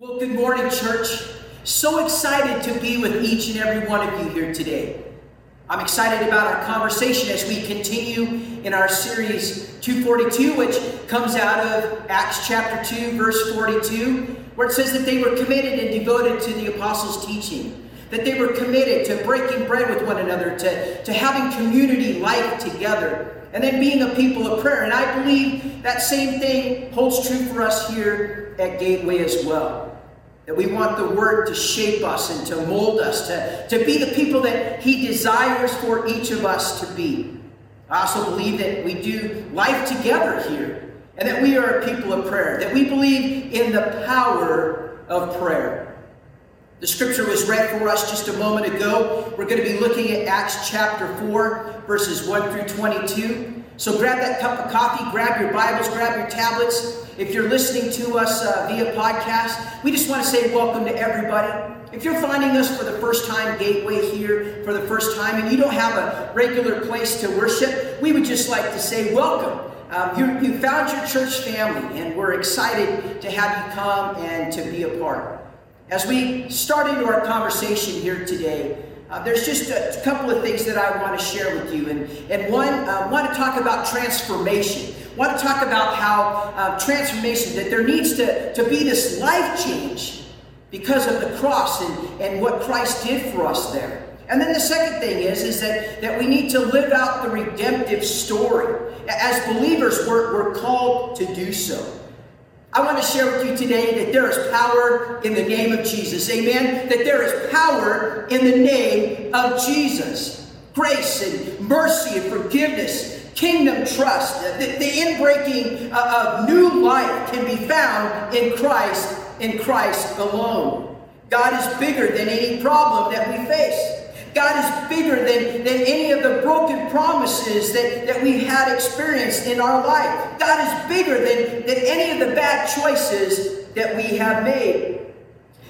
Well, good morning, church. So excited to be with each and every one of you here today. I'm excited about our conversation as we continue in our series 242, which comes out of Acts chapter 2, verse 42, where it says that they were committed and devoted to the apostles' teaching, that they were committed to breaking bread with one another, to, to having community life together, and then being a people of prayer. And I believe that same thing holds true for us here at Gateway as well. That we want the Word to shape us and to mold us, to, to be the people that He desires for each of us to be. I also believe that we do life together here and that we are a people of prayer, that we believe in the power of prayer. The scripture was read for us just a moment ago. We're going to be looking at Acts chapter 4, verses 1 through 22. So grab that cup of coffee, grab your Bibles, grab your tablets, if you're listening to us uh, via podcast, we just want to say welcome to everybody. If you're finding us for the first time, Gateway here for the first time, and you don't have a regular place to worship, we would just like to say welcome. Um, you, you found your church family, and we're excited to have you come and to be a part. As we start into our conversation here today, uh, there's just a, couple of things that I want to share with you. And, and one, I uh, want to talk about transformation want to talk about how uh, transformation, that there needs to, to be this life change because of the cross and, and what Christ did for us there. And then the second thing is, is that, that we need to live out the redemptive story. As believers, we're, we're called to do so. I want to share with you today that there is power in the name of Jesus. Amen? That there is power in the name of Jesus. Grace and mercy and forgiveness kingdom trust, the, the inbreaking uh, of new life can be found in Christ, in Christ alone. God is bigger than any problem that we face. God is bigger than, than any of the broken promises that, that we've had experienced in our life. God is bigger than, than any of the bad choices that we have made.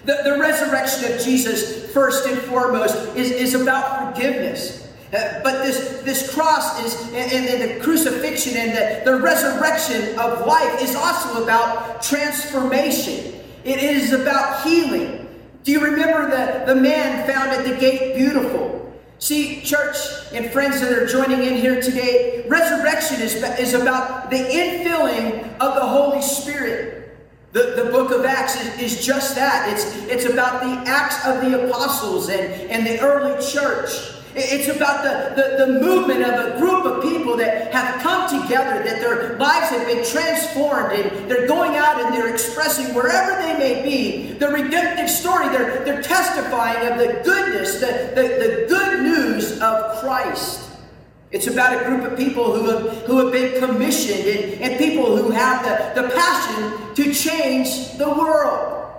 The, the resurrection of Jesus, first and foremost, is, is about forgiveness. Uh, but this, this cross is, and, and the crucifixion and the, the resurrection of life is also about transformation. It is about healing. Do you remember the, the man found at the gate beautiful? See, church and friends that are joining in here today, resurrection is, is about the infilling of the Holy Spirit. The, the book of Acts is, is just that. It's, it's about the acts of the apostles and, and the early church. It's about the, the, the, movement of a group of people that have come together, that their lives have been transformed, and they're going out and they're expressing wherever they may be the redemptive story. They're, they're testifying of the goodness, the, the, the good news of Christ. It's about a group of people who have, who have been commissioned and, and people who have the, the passion to change the world,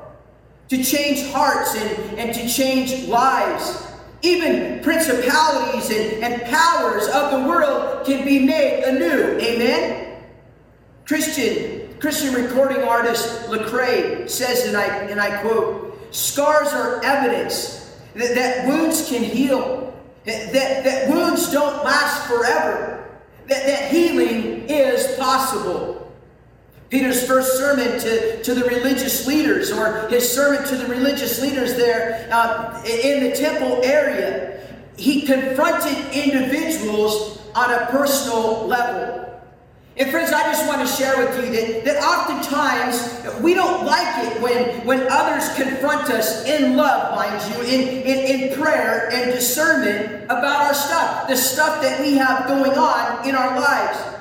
to change hearts and, and to change lives. Even principalities and, and powers of the world can be made anew. Amen? Christian, Christian recording artist Lecrae says, and I, and I quote, scars are evidence that, that wounds can heal, that, that wounds don't last forever, that, that healing is possible. Peter's first sermon to, to the religious leaders, or his sermon to the religious leaders there uh, in the temple area, he confronted individuals on a personal level. And friends, I just want to share with you that, that oftentimes we don't like it when, when others confront us in love, mind you, in, in, in prayer and discernment about our stuff, the stuff that we have going on in our lives.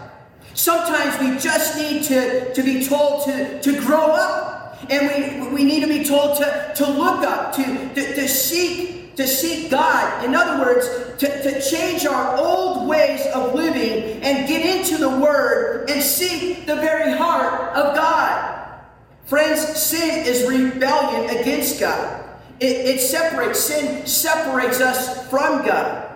Sometimes we just need to, to be told to, to grow up. And we, we need to be told to, to look up, to, to, to seek, to seek God. In other words, to, to change our old ways of living and get into the Word and seek the very heart of God. Friends, sin is rebellion against God. It, it separates, sin separates us from God.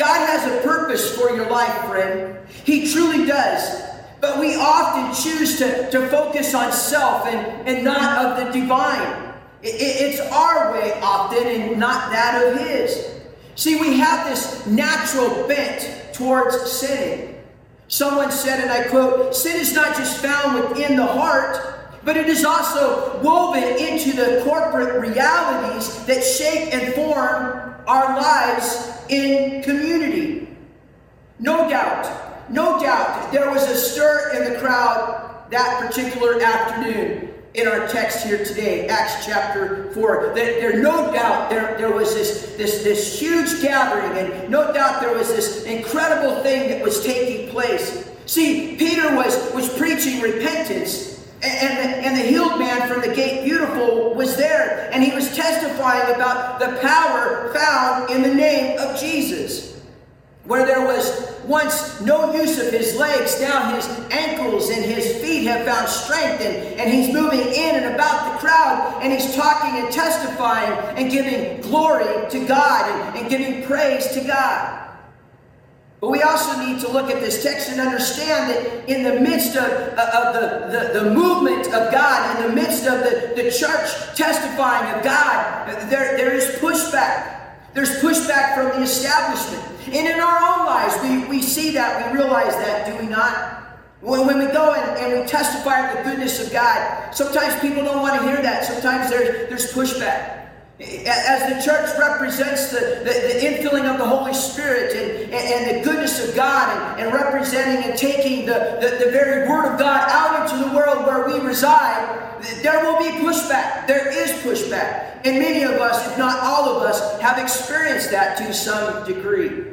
God has a purpose for your life, friend. He truly does. But we often choose to, to focus on self and, and not of the divine. It, it's our way often and not that of His. See, we have this natural bent towards sinning. Someone said, and I quote, sin is not just found within the heart, but it is also woven into the corporate realities that shape and form our lives in community. No doubt, no doubt, there was a stir in the crowd that particular afternoon in our text here today, Acts chapter 4. There, there no doubt there, there was this, this, this huge gathering, and no doubt there was this incredible thing that was taking place. See, Peter was, was preaching repentance, and, the, and the healed man from the gate beautiful was there, and he was testifying about the power found in the name of Jesus. Where there was once no use of his legs, now his ankles and his feet have found strength, and, and he's moving in and about the crowd, and he's talking and testifying and giving glory to God and, and giving praise to God. But we also need to look at this text and understand that in the midst of, uh, of the, the, the, movement of God, in the midst of the, the church testifying of God, there, there is pushback. There's pushback from the establishment. And in our own lives, we, we see that, we realize that, do we not? When, when we go and, and we testify of the goodness of God, sometimes people don't want to hear that. Sometimes there's, there's pushback. As the church represents the, the, the infilling of the Holy Spirit and, and, and the goodness of God and, and representing and taking the, the, the very Word of God out into the world where we reside, there will be pushback. There is pushback. And many of us, if not all of us, have experienced that to some degree.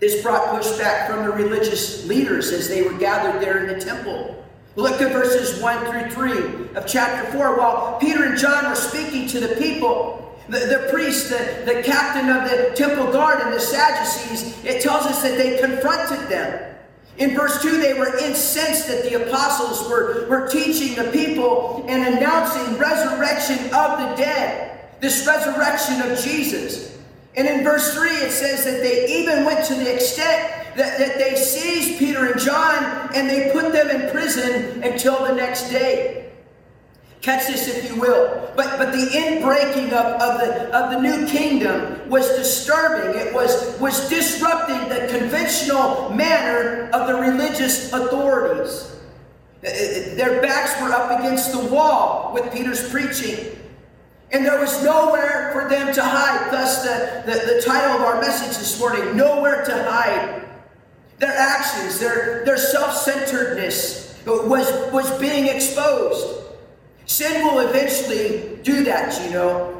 This brought pushback from the religious leaders as they were gathered there in the temple. Look at verses 1 through 3 of chapter 4. While Peter and John were speaking to the people, the, the priest, the, the captain of the temple guard, and the Sadducees, it tells us that they confronted them. In verse 2, they were incensed that the apostles were, were teaching the people and announcing resurrection of the dead, this resurrection of Jesus. And in verse 3, it says that they even went to the extent that, that they seized Peter and John and they put them in prison until the next day. Catch this if you will. But but the inbreaking of, of the of the new kingdom was disturbing. It was was disrupting the conventional manner of the religious authorities. Uh, uh, their backs were up against the wall with Peter's preaching. And there was nowhere for them to hide. Thus, the, the, the title of our message this morning Nowhere to Hide. Their actions, their, their self centeredness was, was being exposed. Sin will eventually do that, you know.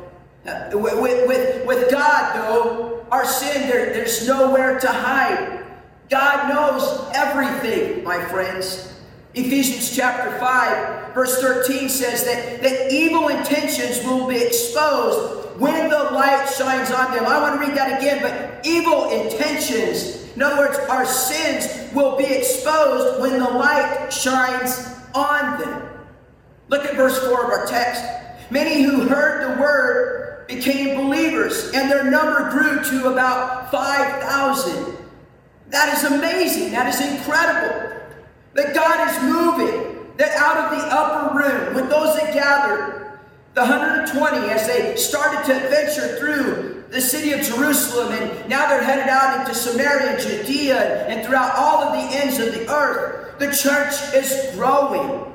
Uh, with, with, with God, though, our sin, there, there's nowhere to hide. God knows everything, my friends. Ephesians chapter 5, verse 13 says that, that evil intentions will be exposed when the light shines on them. I want to read that again, but evil intentions, in other words, our sins will be exposed when the light shines on them. Look at verse 4 of our text. Many who heard the word became believers, and their number grew to about 5,000. That is amazing. That is incredible. That God is moving. That out of the upper room, with those that gathered, the 120, as they started to venture through the city of Jerusalem, and now they're headed out into Samaria, and Judea, and throughout all of the ends of the earth, the church is growing.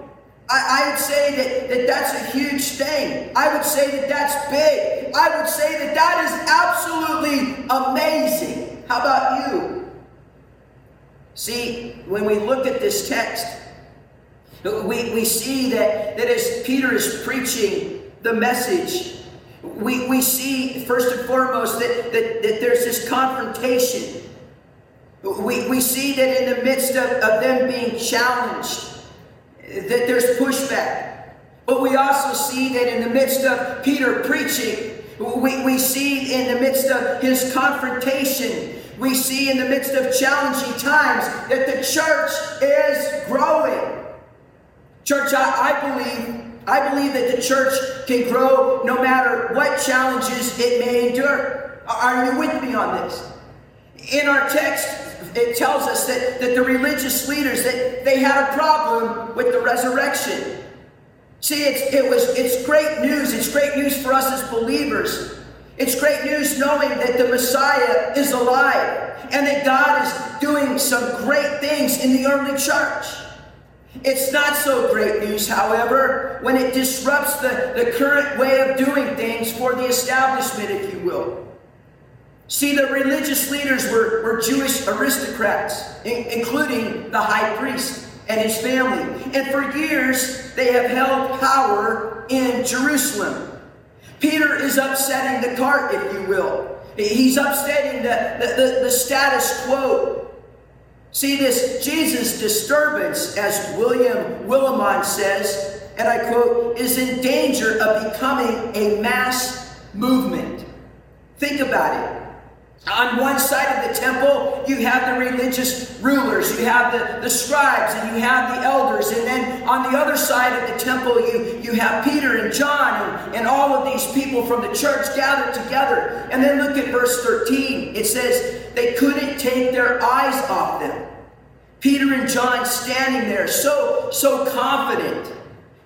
I, I, would say that, that that's a huge thing. I would say that that's big. I would say that that is absolutely amazing. How about you? See, when we look at this text, we, we see that, that as Peter is preaching the message, we, we see first and foremost that, that, that there's this confrontation. We, we see that in the midst of, of them being challenged, that there's pushback. But we also see that in the midst of Peter preaching, we, we see in the midst of his confrontation, we see in the midst of challenging times that the church is growing. Church, I, I believe, I believe that the church can grow no matter what challenges it may endure. Are you with me on this? In our text, it tells us that, that the religious leaders that they had a problem with the resurrection. See, it's, it was, it's great news. It's great news for us as believers. It's great news knowing that the Messiah is alive and that God is doing some great things in the early church. It's not so great news, however, when it disrupts the, the current way of doing things for the establishment, if you will. See, the religious leaders were, were Jewish aristocrats, in, including the high priest and his family. And for years, they have held power in Jerusalem. Peter is upsetting the cart, if you will. He's upsetting the, the, the, the status quo. See, this Jesus disturbance, as William Willimon says, and I quote, is in danger of becoming a mass movement. Think about it. On one side of the temple, you have the religious rulers, you have the, the scribes, and you have the elders. And then on the other side of the temple, you, you have Peter and John and, and all of these people from the church gathered together. And then look at verse 13. It says, they couldn't take their eyes off them. Peter and John standing there, so, so confident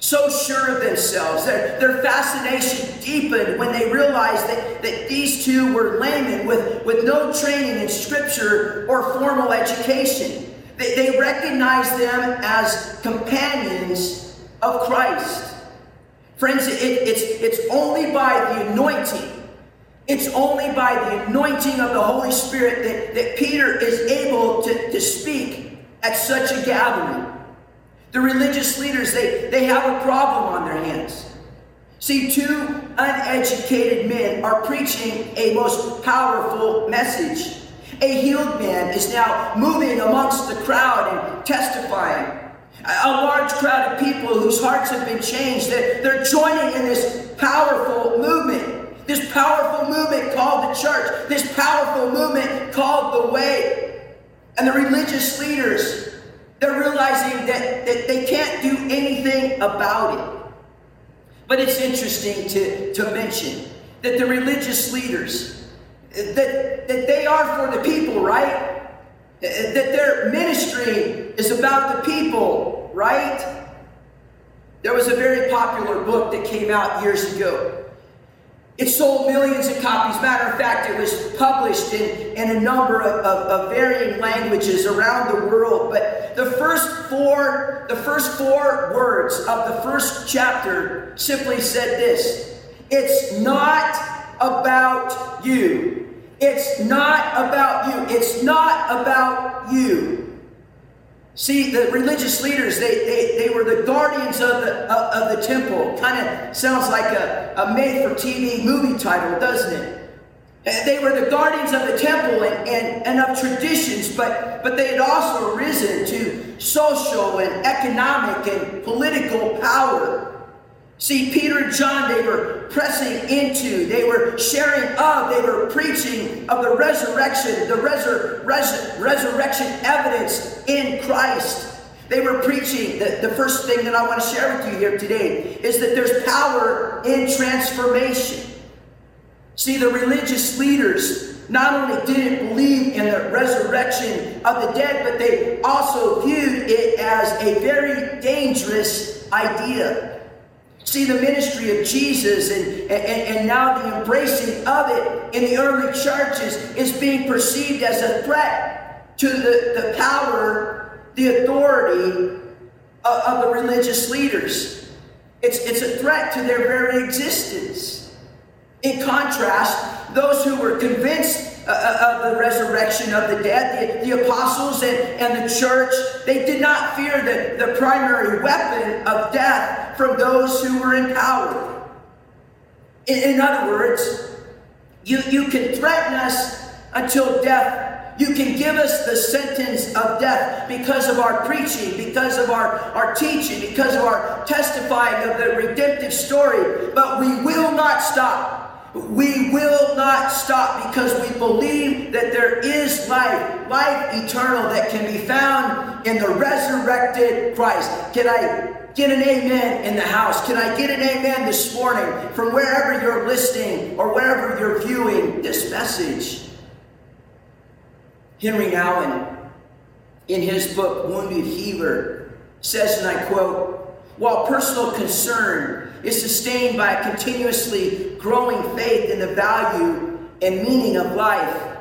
so sure of themselves. Their, their fascination deepened when they realized that, that these two were laymen with, with no training in scripture or formal education. They, they recognized them as companions of Christ. Friends, it, it's, it's only by the anointing, it's only by the anointing of the Holy Spirit that, that Peter is able to, to speak at such a gathering. The religious leaders, they, they have a problem on their hands. See, two uneducated men are preaching a most powerful message. A healed man is now moving amongst the crowd and testifying. A large crowd of people whose hearts have been changed, they're, they're joining in this powerful movement. This powerful movement called the church. This powerful movement called the way. And the religious leaders, they're realizing that, that they can't do anything about it. But it's interesting to, to mention that the religious leaders, that, that they are for the people, right? That their ministry is about the people, right? There was a very popular book that came out years ago it sold millions of copies. Matter of fact, it was published in, in a number of, of, of, varying languages around the world. But the first four, the first four words of the first chapter simply said this: It's not about you. It's not about you. It's not about you. See, the religious leaders, they, they, they were the guardians of the, of, of the temple. Kind of sounds like a, a made for TV movie title, doesn't it? Eh, they were the guardians of the temple and, and, and of traditions, but, but they had also risen to social and economic and political power. See, Peter and John, they were pressing into, they were sharing of, they were preaching of the resurrection, the resur- res- resurrection evidence in Christ. They were preaching, the, the first thing that I want to share with you here today is that there's power in transformation. See, the religious leaders not only didn't believe in the resurrection of the dead, but they also viewed it as a very dangerous idea. See, the ministry of Jesus and, and, and now the embracing of it in the early churches is being perceived as a threat to the, the power, the authority of, of the religious leaders. It's, it's a threat to their very existence. In contrast, those who were convinced Uh, uh, of the resurrection of the dead. The, the apostles and, and the church, they did not fear the, the primary weapon of death from those who were in power. In, in other words, you, you can threaten us until death you can give us the sentence of death because of our preaching, because of our, our teaching, because of our testifying of the redemptive story, but we will not stop. We will not stop because we believe that there is life, life eternal that can be found in the resurrected Christ. Can I get an amen in the house? Can I get an amen this morning from wherever you're listening or wherever you're viewing this message? Henry Nouwen, in his book Wounded Healer, says, and I quote, while personal concern is sustained by a continuously growing faith in the value and meaning of life,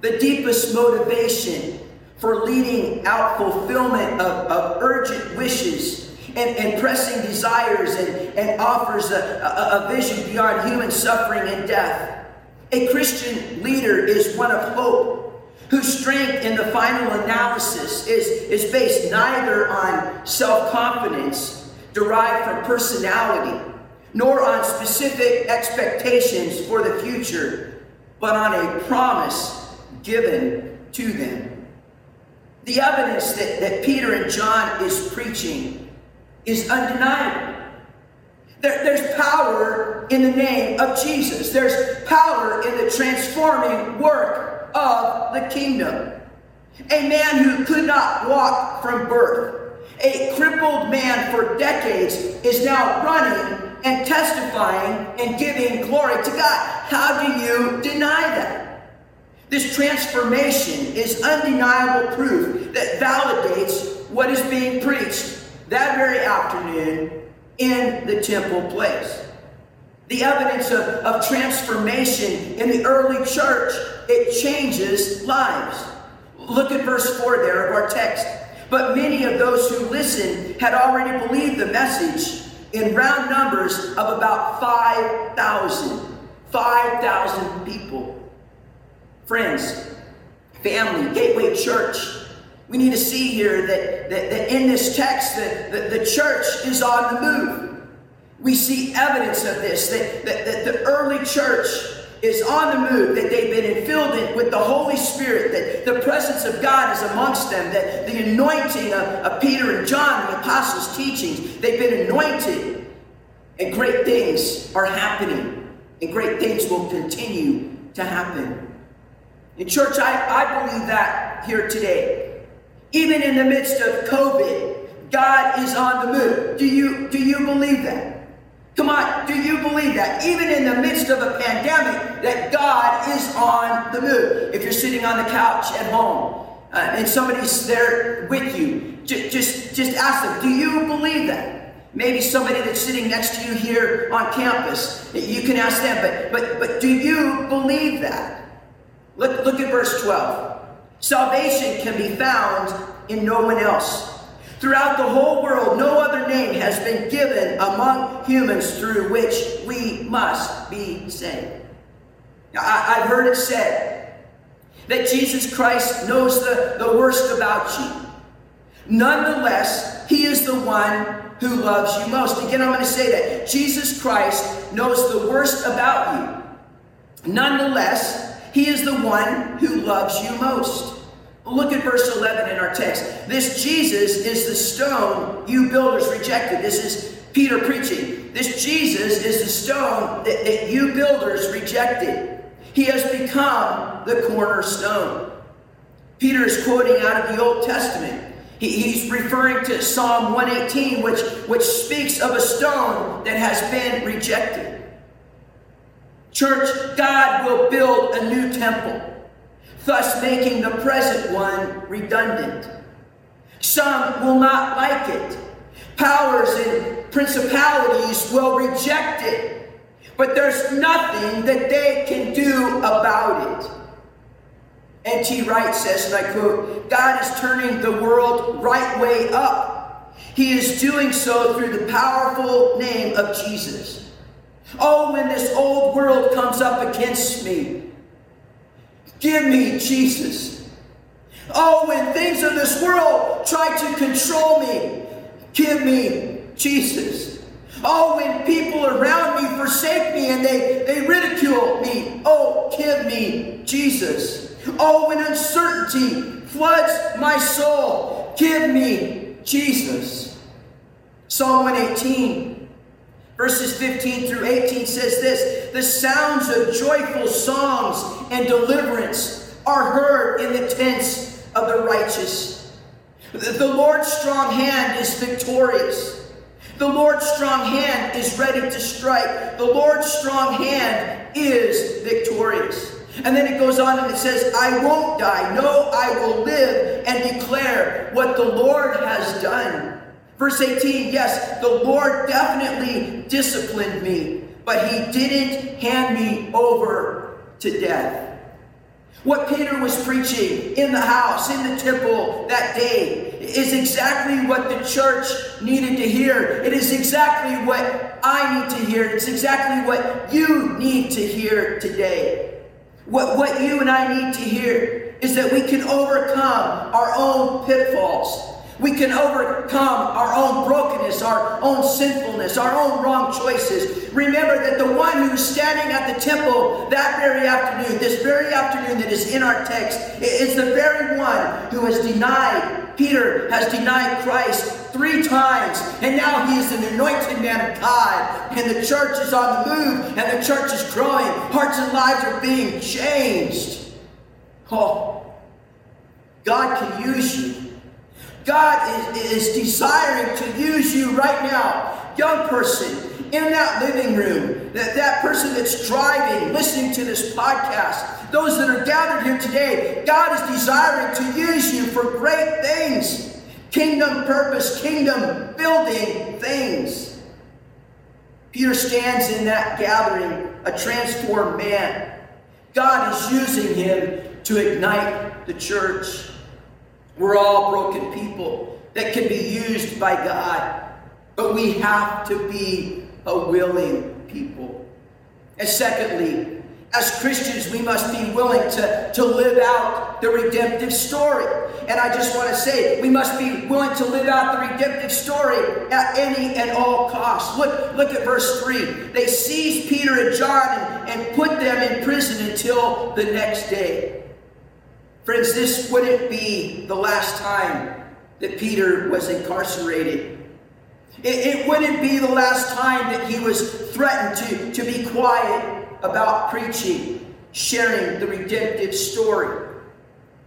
the deepest motivation for leading out fulfillment of, of urgent wishes and, and pressing desires and, and offers a, a, a vision beyond human suffering and death. A Christian leader is one of hope whose strength in the final analysis is, is based neither on self confidence derived from personality, nor on specific expectations for the future, but on a promise given to them. The evidence that, that Peter and John is preaching is undeniable. There, there's power in the name of Jesus. There's power in the transforming work of the kingdom. A man who could not walk from birth, a crippled man for decades, is now running and testifying and giving glory to God. How do you deny that? This transformation is undeniable proof that validates what is being preached that very afternoon in the temple place. The evidence of, of transformation in the early church, it changes lives. Look at verse 4 there of our text. But many of those who listened had already believed the message in round numbers of about 5,000. 5,000 people. Friends, family, Gateway Church, we need to see here that, that, that in this text, that the, the church is on the move. We see evidence of this, that, that, that the early church is on the move, that they've been filled with the Holy Spirit, that the presence of God is amongst them, that the anointing of, of Peter and John, and the apostles' teachings, they've been anointed, and great things are happening, and great things will continue to happen. In church, I, I believe that here today. Even in the midst of COVID, God is on the move. Do you, do you believe that? Come on, do you believe that? Even in the midst of a pandemic, that God is on the move. If you're sitting on the couch at home uh, and somebody's there with you, just, just, just ask them, do you believe that? Maybe somebody that's sitting next to you here on campus, you can ask them, but, but, but do you believe that? Look, look at verse 12. Salvation can be found in no one else. Throughout the whole world, no other name has been given among humans through which we must be saved. I, have heard it said that Jesus Christ knows the, the worst about you. Nonetheless, He is the one who loves you most. Again, I'm going to say that Jesus Christ knows the worst about you. Nonetheless, he is the one who loves you most. Look at verse 11 in our text. This Jesus is the stone you builders rejected. This is Peter preaching. This Jesus is the stone that, that you builders rejected. He has become the cornerstone. Peter is quoting out of the Old Testament. He, he's referring to Psalm 118, which, which speaks of a stone that has been rejected. Church, God will build a new temple, thus making the present one redundant. Some will not like it. Powers and principalities will reject it. But there's nothing that they can do about it. N.T. Wright says, and I quote, God is turning the world right way up. He is doing so through the powerful name of Jesus. Oh, when this old world comes up against me, give me Jesus. Oh, when things of this world try to control me, give me Jesus. Oh, when people around me forsake me and they, they ridicule me, oh, give me Jesus. Oh, when uncertainty floods my soul, give me Jesus. Psalm 118 Verses 15 through 18 says this The sounds of joyful songs and deliverance are heard in the tents of the righteous. The Lord's strong hand is victorious. The Lord's strong hand is ready to strike. The Lord's strong hand is victorious. And then it goes on and it says, I won't die. No, I will live and declare what the Lord has done. Verse 18, yes, the Lord definitely disciplined me, but he didn't hand me over to death. What Peter was preaching in the house, in the temple that day, is exactly what the church needed to hear. It is exactly what I need to hear. It's exactly what you need to hear today. What, what you and I need to hear is that we can overcome our own pitfalls. We can overcome our own brokenness, our own sinfulness, our own wrong choices. Remember that the one who's standing at the temple that very afternoon, this very afternoon that is in our text, is the very one who has denied, Peter has denied Christ three times, and now he is an anointed man of God, and the church is on the move, and the church is growing. Hearts and lives are being changed. Oh, God can use you. God is, is desiring to use you right now, young person, in that living room, that, that person that's driving, listening to this podcast, those that are gathered here today, God is desiring to use you for great things, kingdom purpose, kingdom building things. Peter stands in that gathering, a transformed man. God is using him to ignite the church. We're all broken people that can be used by God, but we have to be a willing people. And secondly, as Christians, we must be willing to, to live out the redemptive story. And I just want to say, we must be willing to live out the redemptive story at any and all costs. Look, look at verse 3. They seized Peter and John and, and put them in prison until the next day. Friends, this wouldn't be the last time that Peter was incarcerated. It, it, wouldn't be the last time that he was threatened to, to be quiet about preaching, sharing the redemptive story.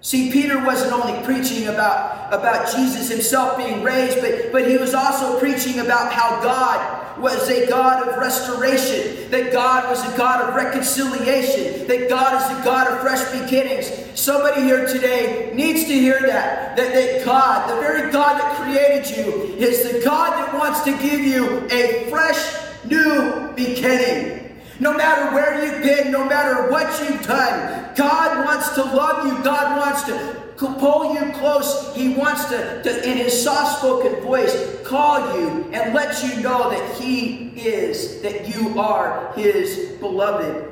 See, Peter wasn't only preaching about, about Jesus himself being raised, but, but he was also preaching about how God was a God of restoration, that God was a God of reconciliation, that God is a God of fresh beginnings. Somebody here today needs to hear that, that, that God, the very God that created you, is the God that wants to give you a fresh new beginning. No matter where you've been, no matter what you've done, God wants to love you. God wants to pull you close. He wants to, to in his soft spoken voice, call you and let you know that he is, that you are his beloved.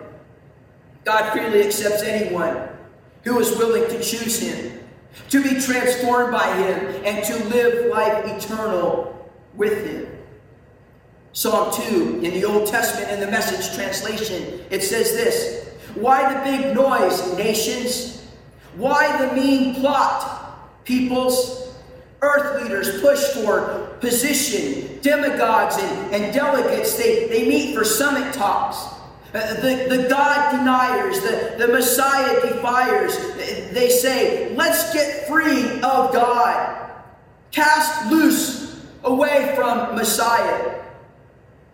God freely accepts anyone who is willing to choose him, to be transformed by him, and to live life eternal with him. Psalm 2 in the Old Testament in the message translation, it says this Why the big noise, nations? Why the mean plot, peoples? Earth leaders push for position, demagogues and, and delegates, they, they meet for summit talks. Uh, the, the God deniers, the, the Messiah defiers, they say, let's get free of God. Cast loose away from Messiah.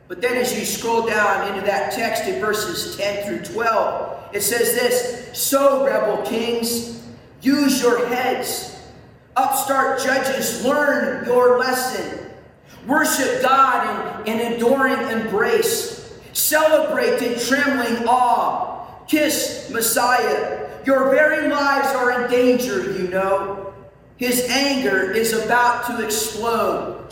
But then as you scroll down into that text in verses 10 through 12, it says this So, rebel kings, Use your heads. Upstart judges, learn your lesson. Worship God in, in adoring embrace. Celebrate in trembling awe. Kiss Messiah. Your very lives are in danger, you know. His anger is about to explode.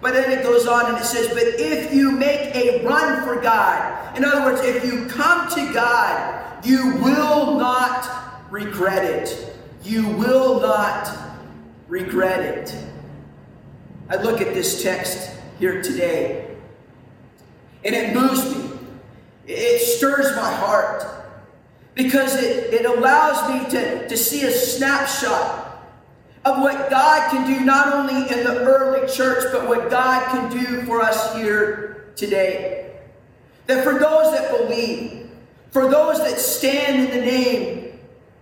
But then it goes on and it says, But if you make a run for God, in other words, if you come to God, you will not regret it. You will not regret it. I look at this text here today, and it moves me. It stirs my heart because it, it allows me to, to see a snapshot of what God can do not only in the early church, but what God can do for us here today. That for those that believe, for those that stand in the name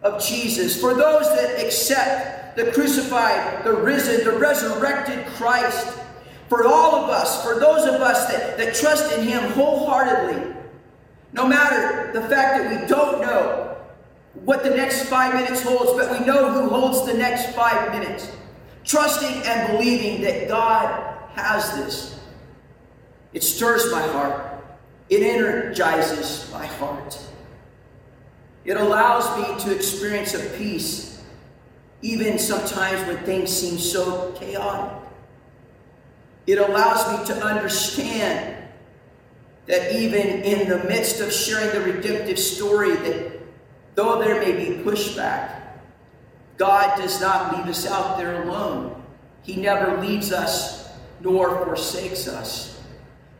of Jesus. For those that accept the crucified, the risen, the resurrected Christ. For all of us, for those of us that, that trust in Him wholeheartedly, no matter the fact that we don't know what the next five minutes holds, but we know who holds the next five minutes. Trusting and believing that God has this. It stirs my heart. It energizes my heart. It allows me to experience a peace, even sometimes when things seem so chaotic. It allows me to understand that even in the midst of sharing the redemptive story, that though there may be pushback, God does not leave us out there alone. He never leaves us nor forsakes us.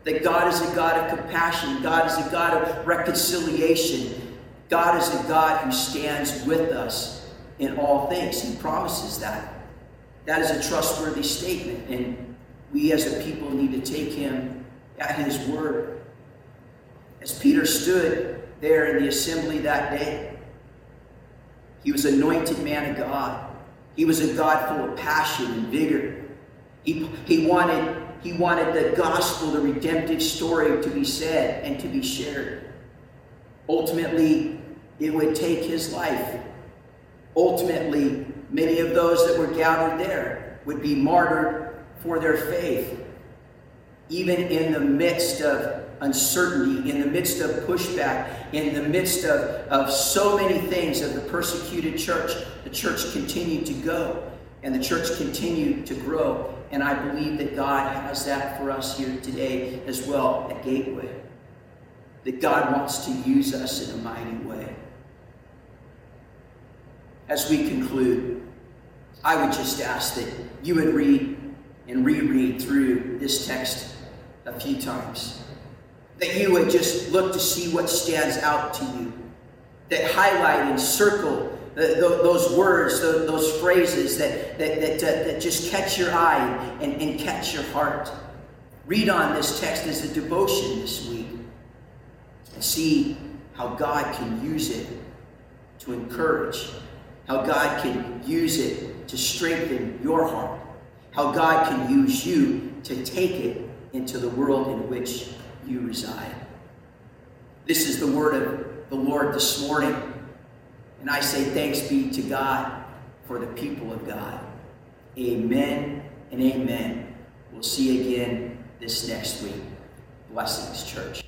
That God is a God of compassion, God is a God of reconciliation, God is a God who stands with us in all things. He promises that. That is a trustworthy statement, and we as a people need to take him at his word. As Peter stood there in the assembly that day, he was anointed man of God. He was a God full of passion and vigor. He, he, wanted, he wanted the gospel, the redemptive story to be said and to be shared. Ultimately, it would take his life. Ultimately, many of those that were gathered there would be martyred for their faith. Even in the midst of uncertainty, in the midst of pushback, in the midst of, of so many things of the persecuted church, the church continued to go and the church continued to grow. And I believe that God has that for us here today as well at Gateway. That God wants to use us in a mighty way. As we conclude, I would just ask that you would read and reread through this text a few times that you would just look to see what stands out to you, that highlight and circle those words, those phrases that, that, that, uh, that just catch your eye and, and catch your heart. Read on this text as a devotion this week and see how God can use it to encourage, how God can use it to strengthen your heart, how God can use you to take it into the world in which you reside. This is the word of the Lord this morning. And I say thanks be to God for the people of God. Amen and amen. We'll see you again this next week. Blessings, church.